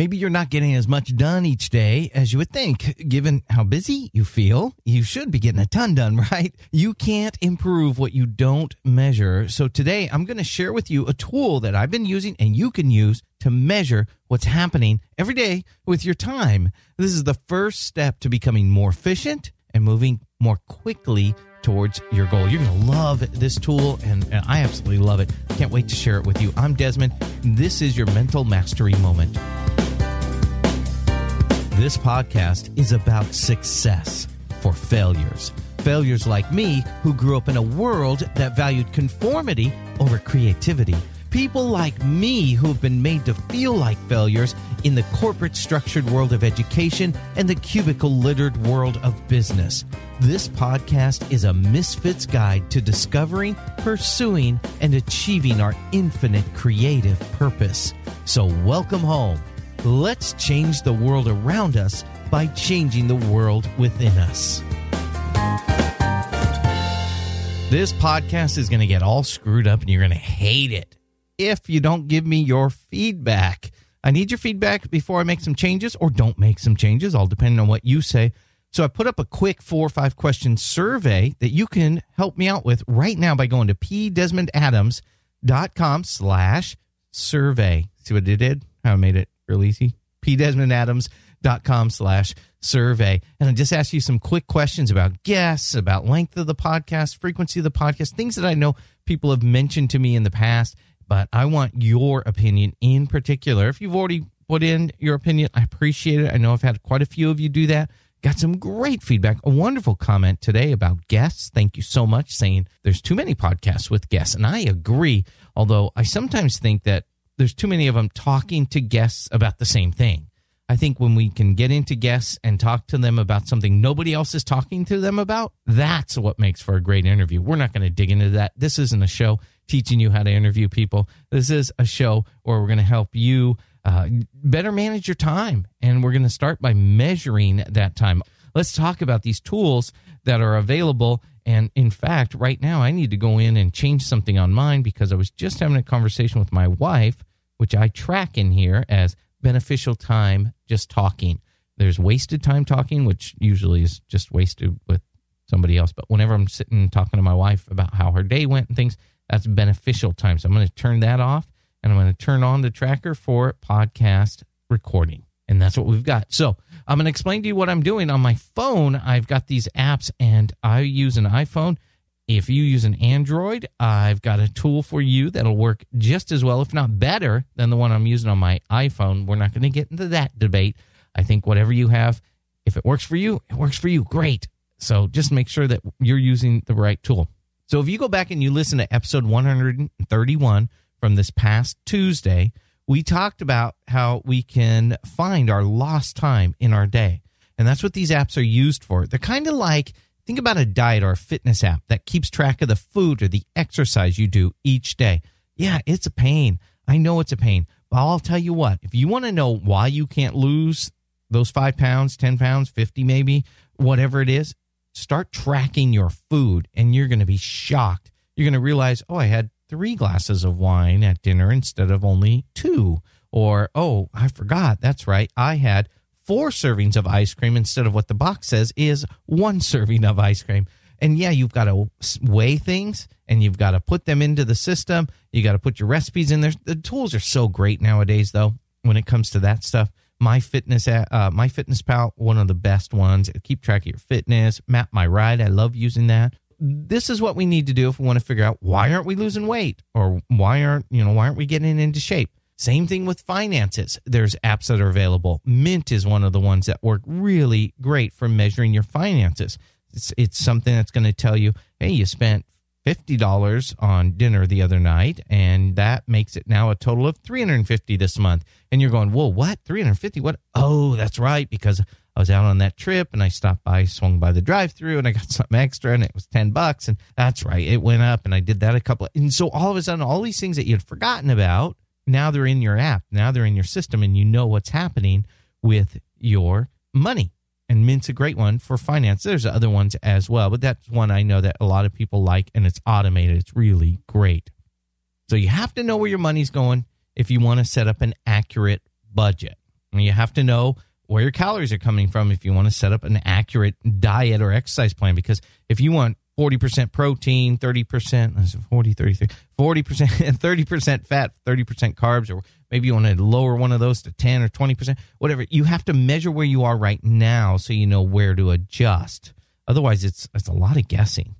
Maybe you're not getting as much done each day as you would think. Given how busy you feel, you should be getting a ton done, right? You can't improve what you don't measure. So today I'm going to share with you a tool that I've been using and you can use to measure what's happening every day with your time. This is the first step to becoming more efficient and moving more quickly towards your goal. You're going to love this tool, and, I absolutely love it. Can't wait to share it with you. I'm Desmond. This is your mental mastery moment. This podcast is about success for failures. Failures like me who grew up in a world that valued conformity over creativity. People like me who have been made to feel like failures in the corporate structured world of education and the cubicle littered world of business. This podcast is a misfit's guide to discovering, pursuing, and achieving our infinite creative purpose. So, welcome home Let's change the world around us by changing the world within us. This podcast is going to get all screwed up and you're going to hate it if you don't give me your feedback. I need your feedback before I make some changes or don't make some changes, all depending on what you say. So I put up a quick four or five question survey that you can help me out with right now by going to pdesmondadams.com slash survey. See what it did? How I made it real easy. pdesmondadams.com slash survey. And I just ask you some quick questions about guests, about length of the podcast, frequency of the podcast, things that I know people have mentioned to me in the past, but I want your opinion in particular. If you've already put in your opinion, I appreciate it. I know I've had quite a few of you do that. Got some great feedback. A wonderful comment today about guests. Thank you so much saying there's too many podcasts with guests. And I agree, although I sometimes think that there's too many of them talking to guests about the same thing. I think when we can get into guests and talk to them about something nobody else is talking to them about, that's what makes for a great interview. We're not going to dig into that. This isn't a show teaching you how to interview people. This is a show where we're going to help you uh, better manage your time. And we're going to start by measuring that time. Let's talk about these tools that are available. And in fact, right now, I need to go in and change something on mine because I was just having a conversation with my wife which I track in here as beneficial time just talking. There's wasted time talking, which usually is just wasted with somebody else. But whenever I'm sitting talking to my wife about how her day went and things, that's beneficial time. So I'm going to turn that off and I'm going to turn on the tracker for podcast recording. And that's what we've got. So I'm going to explain to you what I'm doing on my phone. I've got these apps and I use an iPhone if you use an Android, I've got a tool for you that'll work just as well, if not better, than the one I'm using on my iPhone. We're not going to get into that debate. I think whatever you have, if it works for you, it works for you. Great. So just make sure that you're using the right tool. So if you go back and you listen to episode 131 from this past Tuesday, we talked about how we can find our lost time in our day. And that's what these apps are used for. They're kind of like Think about a diet or a fitness app that keeps track of the food or the exercise you do each day. Yeah, it's a pain. I know it's a pain. But I'll tell you what, if you want to know why you can't lose those five pounds, 10 pounds, 50 maybe, whatever it is, start tracking your food and you're going to be shocked. You're going to realize, oh, I had three glasses of wine at dinner instead of only two. Or, oh, I forgot. That's right. I had four servings of ice cream instead of what the box says is one serving of ice cream. And yeah, you've got to weigh things and you've got to put them into the system. You got to put your recipes in there. The tools are so great nowadays, though, when it comes to that stuff. My Fitness, uh, My Fitness Pal, one of the best ones. Keep track of your fitness. Map My Ride, I love using that. This is what we need to do if we want to figure out why aren't we losing weight or why aren't you know why aren't we getting into shape. Same thing with finances. There's apps that are available. Mint is one of the ones that work really great for measuring your finances. It's, it's something that's going to tell you, hey, you spent $50 on dinner the other night, and that makes it now a total of 350 this month. And you're going, whoa, what? 350? What? Oh, that's right, because I was out on that trip and I stopped by, swung by the drive through and I got something extra and it was 10 bucks. And that's right, it went up and I did that a couple. Of, and so all of a sudden, all these things that you'd forgotten about now they're in your app. Now they're in your system and you know what's happening with your money. And Mint's a great one for finance. There's other ones as well, but that's one I know that a lot of people like and it's automated. It's really great. So you have to know where your money's going if you want to set up an accurate budget. And you have to know where your calories are coming from if you want to set up an accurate diet or exercise plan. Because if you want 40% protein, 30%, 40, 33, 40% and 30% fat, 30% carbs, or maybe you want to lower one of those to 10 or 20%, whatever. You have to measure where you are right now so you know where to adjust. Otherwise, it's, it's a lot of guessing.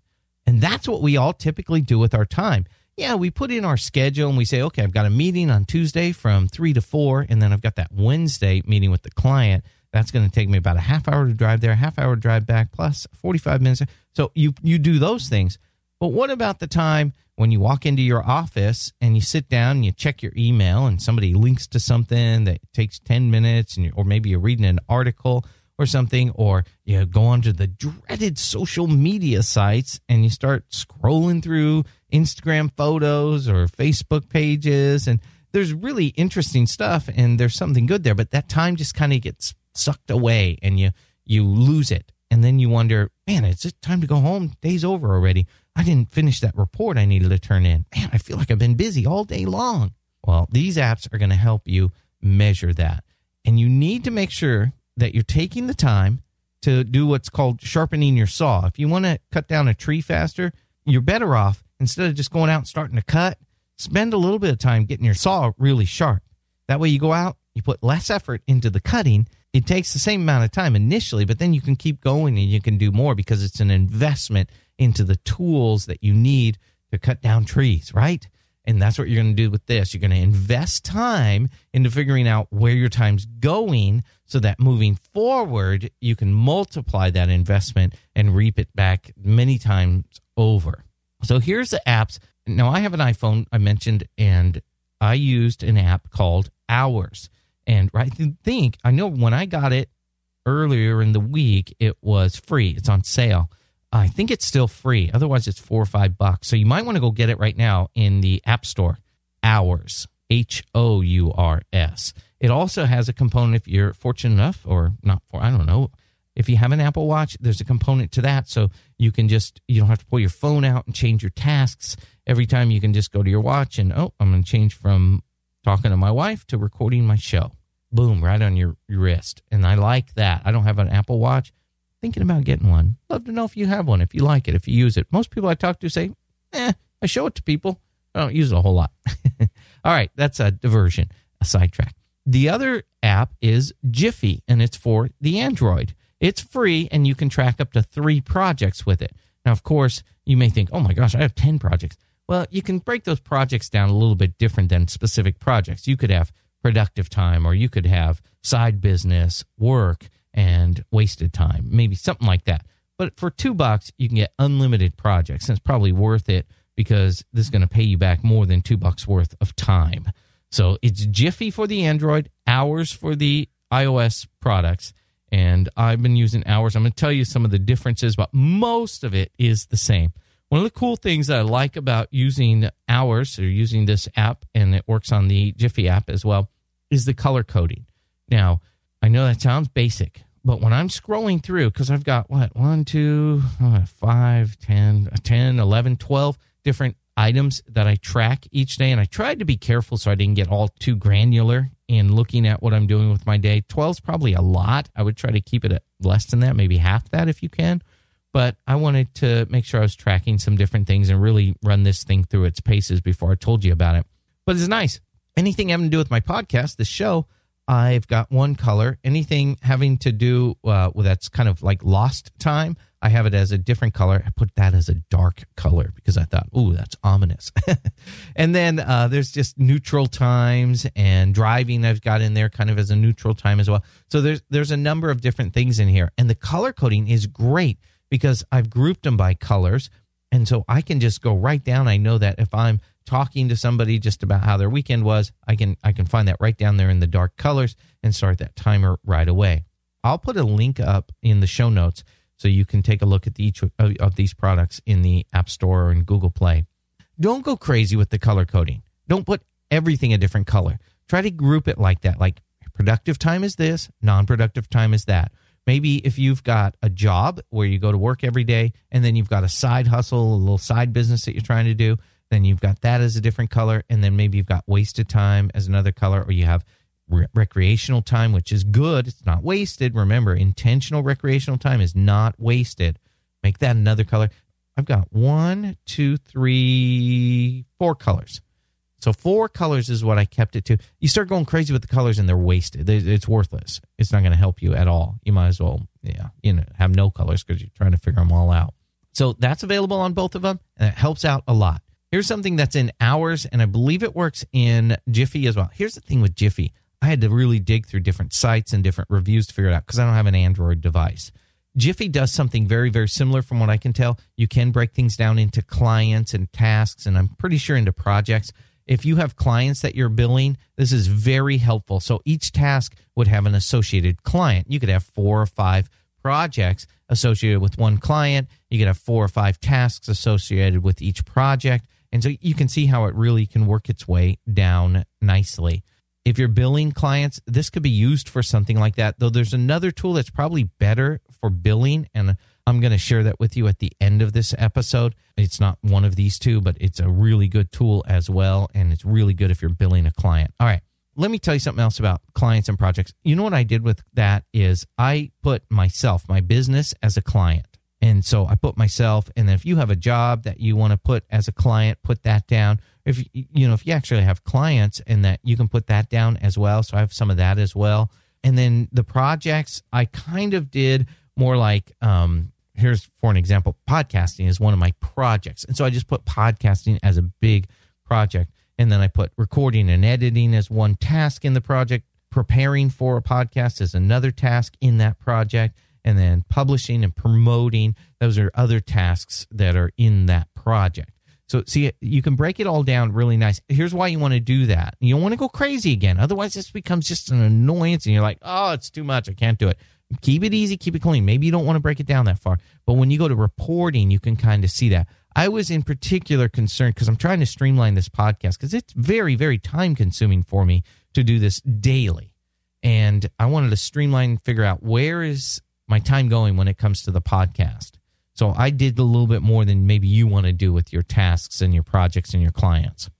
And that's what we all typically do with our time. Yeah, we put in our schedule and we say, okay, I've got a meeting on Tuesday from three to four, and then I've got that Wednesday meeting with the client. That's going to take me about a half hour to drive there, half hour drive back, plus 45 minutes. So you you do those things. But what about the time when you walk into your office and you sit down and you check your email and somebody links to something that takes 10 minutes and or maybe you're reading an article or something or you go onto the dreaded social media sites and you start scrolling through Instagram photos or Facebook pages and there's really interesting stuff and there's something good there but that time just kind of gets sucked away and you you lose it and then you wonder, man, it's time to go home. Day's over already. I didn't finish that report I needed to turn in. Man, I feel like I've been busy all day long. Well, these apps are going to help you measure that. And you need to make sure that you're taking the time to do what's called sharpening your saw. If you want to cut down a tree faster, you're better off instead of just going out and starting to cut, spend a little bit of time getting your saw really sharp. That way you go out, you put less effort into the cutting, it takes the same amount of time initially, but then you can keep going and you can do more because it's an investment into the tools that you need to cut down trees, right? And that's what you're going to do with this. You're going to invest time into figuring out where your time's going so that moving forward, you can multiply that investment and reap it back many times over. So here's the apps. Now, I have an iPhone, I mentioned, and I used an app called Hours. And I think, I know when I got it earlier in the week, it was free. It's on sale. I think it's still free. Otherwise, it's four or five bucks. So you might want to go get it right now in the App Store. Hours, H O U R S. It also has a component if you're fortunate enough, or not for, I don't know. If you have an Apple Watch, there's a component to that. So you can just, you don't have to pull your phone out and change your tasks. Every time you can just go to your watch and, oh, I'm going to change from talking to my wife to recording my show boom, right on your, your wrist. And I like that. I don't have an Apple Watch. Thinking about getting one. Love to know if you have one, if you like it, if you use it. Most people I talk to say, eh, I show it to people. I don't use it a whole lot. All right, that's a diversion, a sidetrack. The other app is Jiffy, and it's for the Android. It's free, and you can track up to three projects with it. Now, of course, you may think, oh my gosh, I have 10 projects. Well, you can break those projects down a little bit different than specific projects. You could have productive time, or you could have side business, work, and wasted time, maybe something like that. But for two bucks, you can get unlimited projects, and it's probably worth it because this is going to pay you back more than two bucks worth of time. So it's Jiffy for the Android, Hours for the iOS products, and I've been using Hours. I'm going to tell you some of the differences, but most of it is the same. One of the cool things that I like about using Hours or using this app, and it works on the Jiffy app as well, is the color coding. Now, I know that sounds basic, but when I'm scrolling through, because I've got what, one, two, uh, five, 10, 10, 11, 12 different items that I track each day. And I tried to be careful so I didn't get all too granular in looking at what I'm doing with my day. 12 is probably a lot. I would try to keep it at less than that, maybe half that if you can but I wanted to make sure I was tracking some different things and really run this thing through its paces before I told you about it. But it's nice. Anything having to do with my podcast, the show, I've got one color. Anything having to do uh, with that's kind of like lost time, I have it as a different color. I put that as a dark color because I thought, ooh, that's ominous. and then uh, there's just neutral times and driving. I've got in there kind of as a neutral time as well. So there's there's a number of different things in here, and the color coding is great because I've grouped them by colors. And so I can just go right down. I know that if I'm talking to somebody just about how their weekend was, I can I can find that right down there in the dark colors and start that timer right away. I'll put a link up in the show notes so you can take a look at each of these products in the App Store or in Google Play. Don't go crazy with the color coding. Don't put everything a different color. Try to group it like that. Like productive time is this, non-productive time is that. Maybe if you've got a job where you go to work every day and then you've got a side hustle, a little side business that you're trying to do, then you've got that as a different color. And then maybe you've got wasted time as another color, or you have re- recreational time, which is good. It's not wasted. Remember, intentional recreational time is not wasted. Make that another color. I've got one, two, three, four colors. So four colors is what I kept it to. You start going crazy with the colors and they're wasted. It's worthless. It's not going to help you at all. You might as well, yeah, you know, have no colors because you're trying to figure them all out. So that's available on both of them, and it helps out a lot. Here's something that's in hours, and I believe it works in Jiffy as well. Here's the thing with Jiffy. I had to really dig through different sites and different reviews to figure it out because I don't have an Android device. Jiffy does something very, very similar from what I can tell. You can break things down into clients and tasks, and I'm pretty sure into projects. If you have clients that you're billing, this is very helpful. So each task would have an associated client. You could have four or five projects associated with one client. You could have four or five tasks associated with each project. And so you can see how it really can work its way down nicely. If you're billing clients, this could be used for something like that. Though there's another tool that's probably better for billing, and I'm going to share that with you at the end of this episode. It's not one of these two, but it's a really good tool as well. And it's really good if you're billing a client. All right. Let me tell you something else about clients and projects. You know what I did with that is I put myself, my business as a client. And so I put myself, and then if you have a job that you want to put as a client, put that down. If you know, if you actually have clients and that you can put that down as well. So I have some of that as well. And then the projects, I kind of did more like, um, here's for an example, podcasting is one of my projects. And so I just put podcasting as a big project. And then I put recording and editing as one task in the project. Preparing for a podcast is another task in that project and then publishing and promoting those are other tasks that are in that project so see you can break it all down really nice here's why you want to do that you don't want to go crazy again otherwise this becomes just an annoyance and you're like oh it's too much i can't do it keep it easy keep it clean maybe you don't want to break it down that far but when you go to reporting you can kind of see that i was in particular concerned because i'm trying to streamline this podcast because it's very very time consuming for me to do this daily and i wanted to streamline and figure out where is my time going when it comes to the podcast. So I did a little bit more than maybe you want to do with your tasks and your projects and your clients.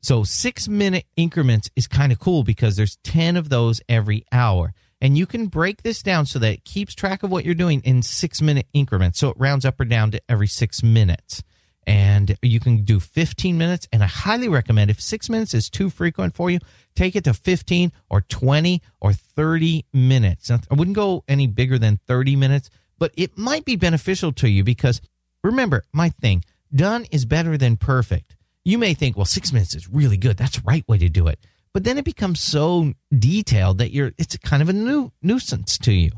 So six minute increments is kind of cool because there's 10 of those every hour. And you can break this down so that it keeps track of what you're doing in six minute increments. So it rounds up or down to every six minutes and you can do 15 minutes. And I highly recommend if six minutes is too frequent for you, take it to 15 or 20 or 30 minutes. I wouldn't go any bigger than 30 minutes, but it might be beneficial to you because remember my thing done is better than perfect. You may think, well, six minutes is really good. That's the right way to do it. But then it becomes so detailed that you're it's kind of a new nuisance to you.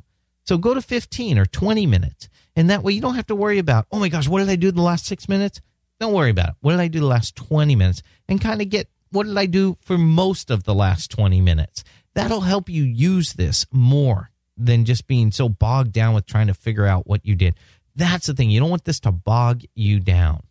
So go to 15 or 20 minutes. And that way you don't have to worry about, oh my gosh, what did I do the last six minutes? Don't worry about it. What did I do the last 20 minutes? And kind of get what did I do for most of the last 20 minutes? That'll help you use this more than just being so bogged down with trying to figure out what you did. That's the thing. You don't want this to bog you down.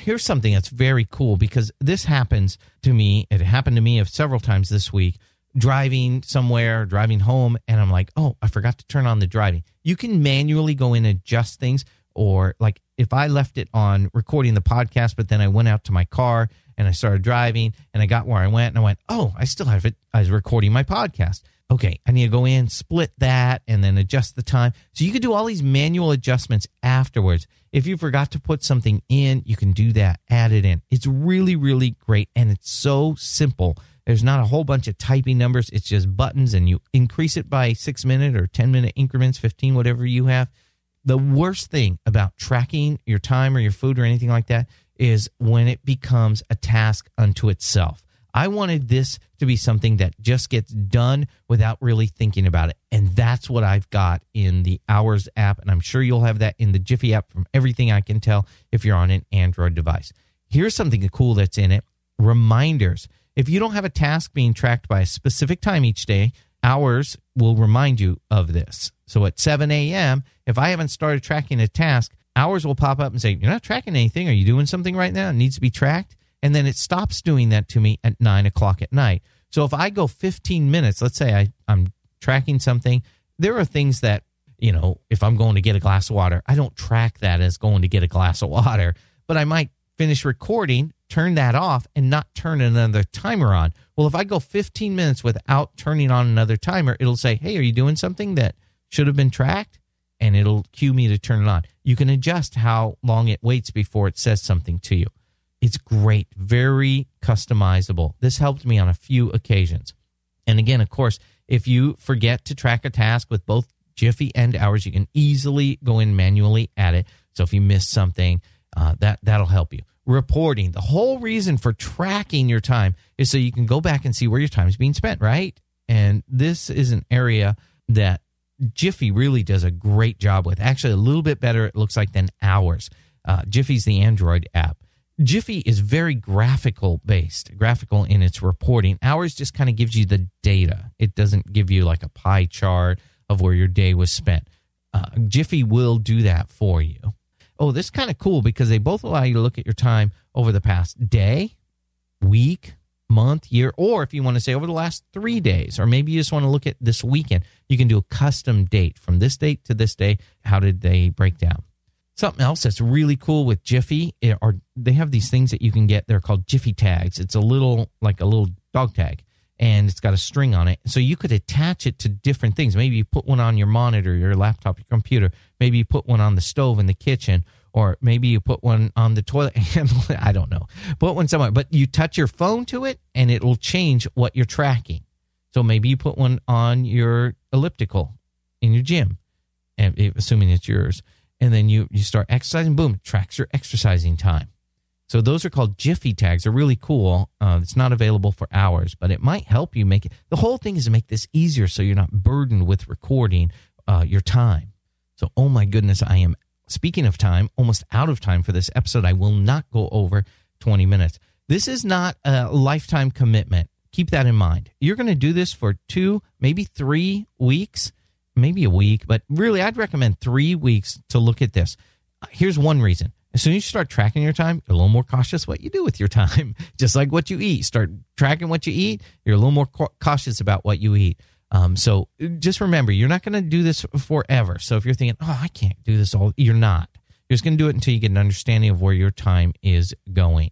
Here's something that's very cool because this happens to me. It happened to me several times this week driving somewhere, driving home, and I'm like, oh, I forgot to turn on the driving. You can manually go in and adjust things. Or like if I left it on recording the podcast, but then I went out to my car and I started driving and I got where I went and I went, oh, I still have it. I was recording my podcast. Okay, I need to go in, split that, and then adjust the time. So you could do all these manual adjustments afterwards. If you forgot to put something in, you can do that, add it in. It's really, really great. And it's so simple there's not a whole bunch of typing numbers. It's just buttons, and you increase it by six minute or 10 minute increments, 15, whatever you have. The worst thing about tracking your time or your food or anything like that is when it becomes a task unto itself. I wanted this to be something that just gets done without really thinking about it. And that's what I've got in the Hours app. And I'm sure you'll have that in the Jiffy app from everything I can tell if you're on an Android device. Here's something cool that's in it reminders. If you don't have a task being tracked by a specific time each day, Hours will remind you of this. So at 7 a.m., if I haven't started tracking a task, Hours will pop up and say, You're not tracking anything. Are you doing something right now? It needs to be tracked. And then it stops doing that to me at 9 o'clock at night. So if I go 15 minutes, let's say I, I'm tracking something, there are things that, you know, if I'm going to get a glass of water, I don't track that as going to get a glass of water, but I might finish recording, turn that off, and not turn another timer on. Well, if I go 15 minutes without turning on another timer, it'll say, Hey, are you doing something that should have been tracked? And it'll cue me to turn it on. You can adjust how long it waits before it says something to you. It's great, very customizable. This helped me on a few occasions. And again, of course, if you forget to track a task with both Jiffy and hours, you can easily go in manually at it. So if you miss something, uh, that that'll help you. Reporting. The whole reason for tracking your time is so you can go back and see where your time is being spent, right? And this is an area that Jiffy really does a great job with. Actually, a little bit better, it looks like, than Hours. Uh, Jiffy's the Android app. Jiffy is very graphical based, graphical in its reporting. Hours just kind of gives you the data. It doesn't give you like a pie chart of where your day was spent. Uh, Jiffy will do that for you. Oh, this is kind of cool because they both allow you to look at your time over the past day, week, month, year, or if you want to say over the last three days, or maybe you just want to look at this weekend, you can do a custom date from this date to this day. How did they break down? Something else that's really cool with Jiffy eh, are they have these things that you can get. They're called Jiffy tags. It's a little like a little dog tag, and it's got a string on it. So you could attach it to different things. Maybe you put one on your monitor, your laptop, your computer. Maybe you put one on the stove in the kitchen, or maybe you put one on the toilet handle. I don't know. Put one somewhere, but you touch your phone to it, and it will change what you're tracking. So maybe you put one on your elliptical in your gym, and eh, assuming it's yours and then you you start exercising boom tracks your exercising time. So those are called jiffy tags. They're really cool. Uh, it's not available for hours but it might help you make it. The whole thing is to make this easier so you're not burdened with recording uh, your time. So oh my goodness i am speaking of time almost out of time for this episode. I will not go over 20 minutes. This is not a lifetime commitment. Keep that in mind. You're going to do this for two maybe three weeks maybe a week, but really, I'd recommend three weeks to look at this. Here's one reason. As soon as you start tracking your time, you're a little more cautious what you do with your time. Just like what you eat, start tracking what you eat. You're a little more cautious about what you eat. Um, so just remember, you're not going to do this forever. So if you're thinking, "Oh, I can't do this all," you're not. You're just going to do it until you get an understanding of where your time is going.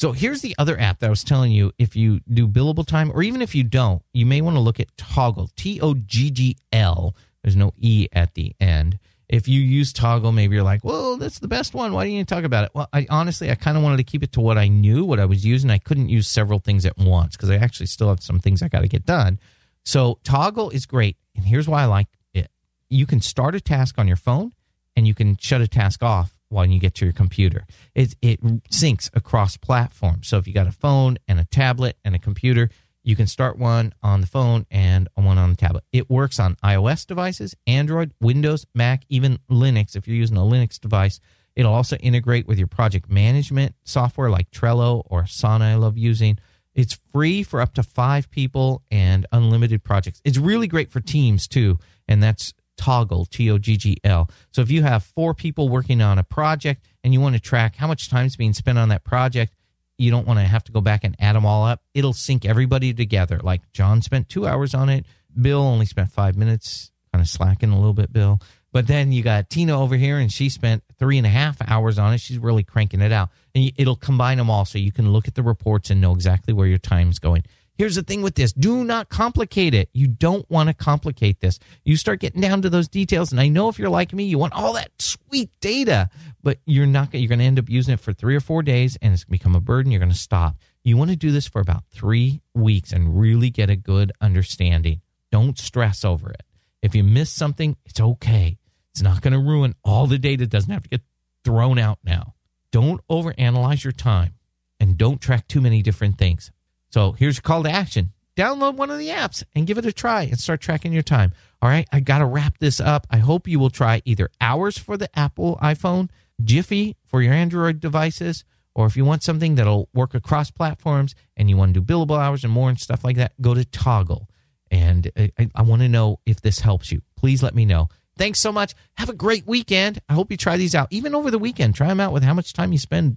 So here's the other app that I was telling you if you do billable time, or even if you don't, you may want to look at Toggl, T O G G L. There's no E at the end. If you use Toggl, maybe you're like, well, that's the best one. Why do you talk about it? Well, I honestly, I kind of wanted to keep it to what I knew, what I was using. I couldn't use several things at once because I actually still have some things I got to get done. So Toggl is great. And here's why I like it you can start a task on your phone and you can shut a task off when you get to your computer. It, it syncs across platforms. So if you got a phone and a tablet and a computer, you can start one on the phone and one on the tablet. It works on iOS devices, Android, Windows, Mac, even Linux. If you're using a Linux device, it'll also integrate with your project management software like Trello or Asana. I love using. It's free for up to five people and unlimited projects. It's really great for teams too, and that's Toggl, T O G G L. So if you have four people working on a project and you want to track how much time is being spent on that project, you don't want to have to go back and add them all up. It'll sync everybody together. Like John spent two hours on it, Bill only spent five minutes, kind of slacking a little bit, Bill. But then you got Tina over here, and she spent three and a half hours on it. She's really cranking it out. And it'll combine them all so you can look at the reports and know exactly where your time's going. Here's the thing with this do not complicate it. You don't want to complicate this. You start getting down to those details. And I know if you're like me, you want all that sweet data, but you're not you're going to end up using it for three or four days and it's become a burden. You're going to stop. You want to do this for about three weeks and really get a good understanding. Don't stress over it. If you miss something, it's okay. It's not going to ruin all the data. It doesn't have to get thrown out now. Don't overanalyze your time and don't track too many different things. So here's your call to action. Download one of the apps and give it a try and start tracking your time. All right, I got to wrap this up. I hope you will try either Hours for the Apple iPhone, Jiffy for your Android devices, or if you want something that'll work across platforms and you want to do billable hours and more and stuff like that, go to Toggl. And I, I want to know if this helps you. Please let me know. Thanks so much. Have a great weekend. I hope you try these out. Even over the weekend, try them out with how much time you spend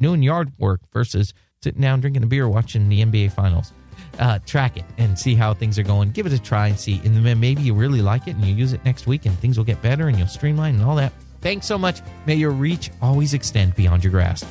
doing yard work versus sitting down drinking a beer watching the NBA finals. Uh, track it and see how things are going. Give it a try and see. And then maybe you really like it and you use it next week and things will get better and you'll streamline and all that. Thanks so much. May your reach always extend beyond your grasp.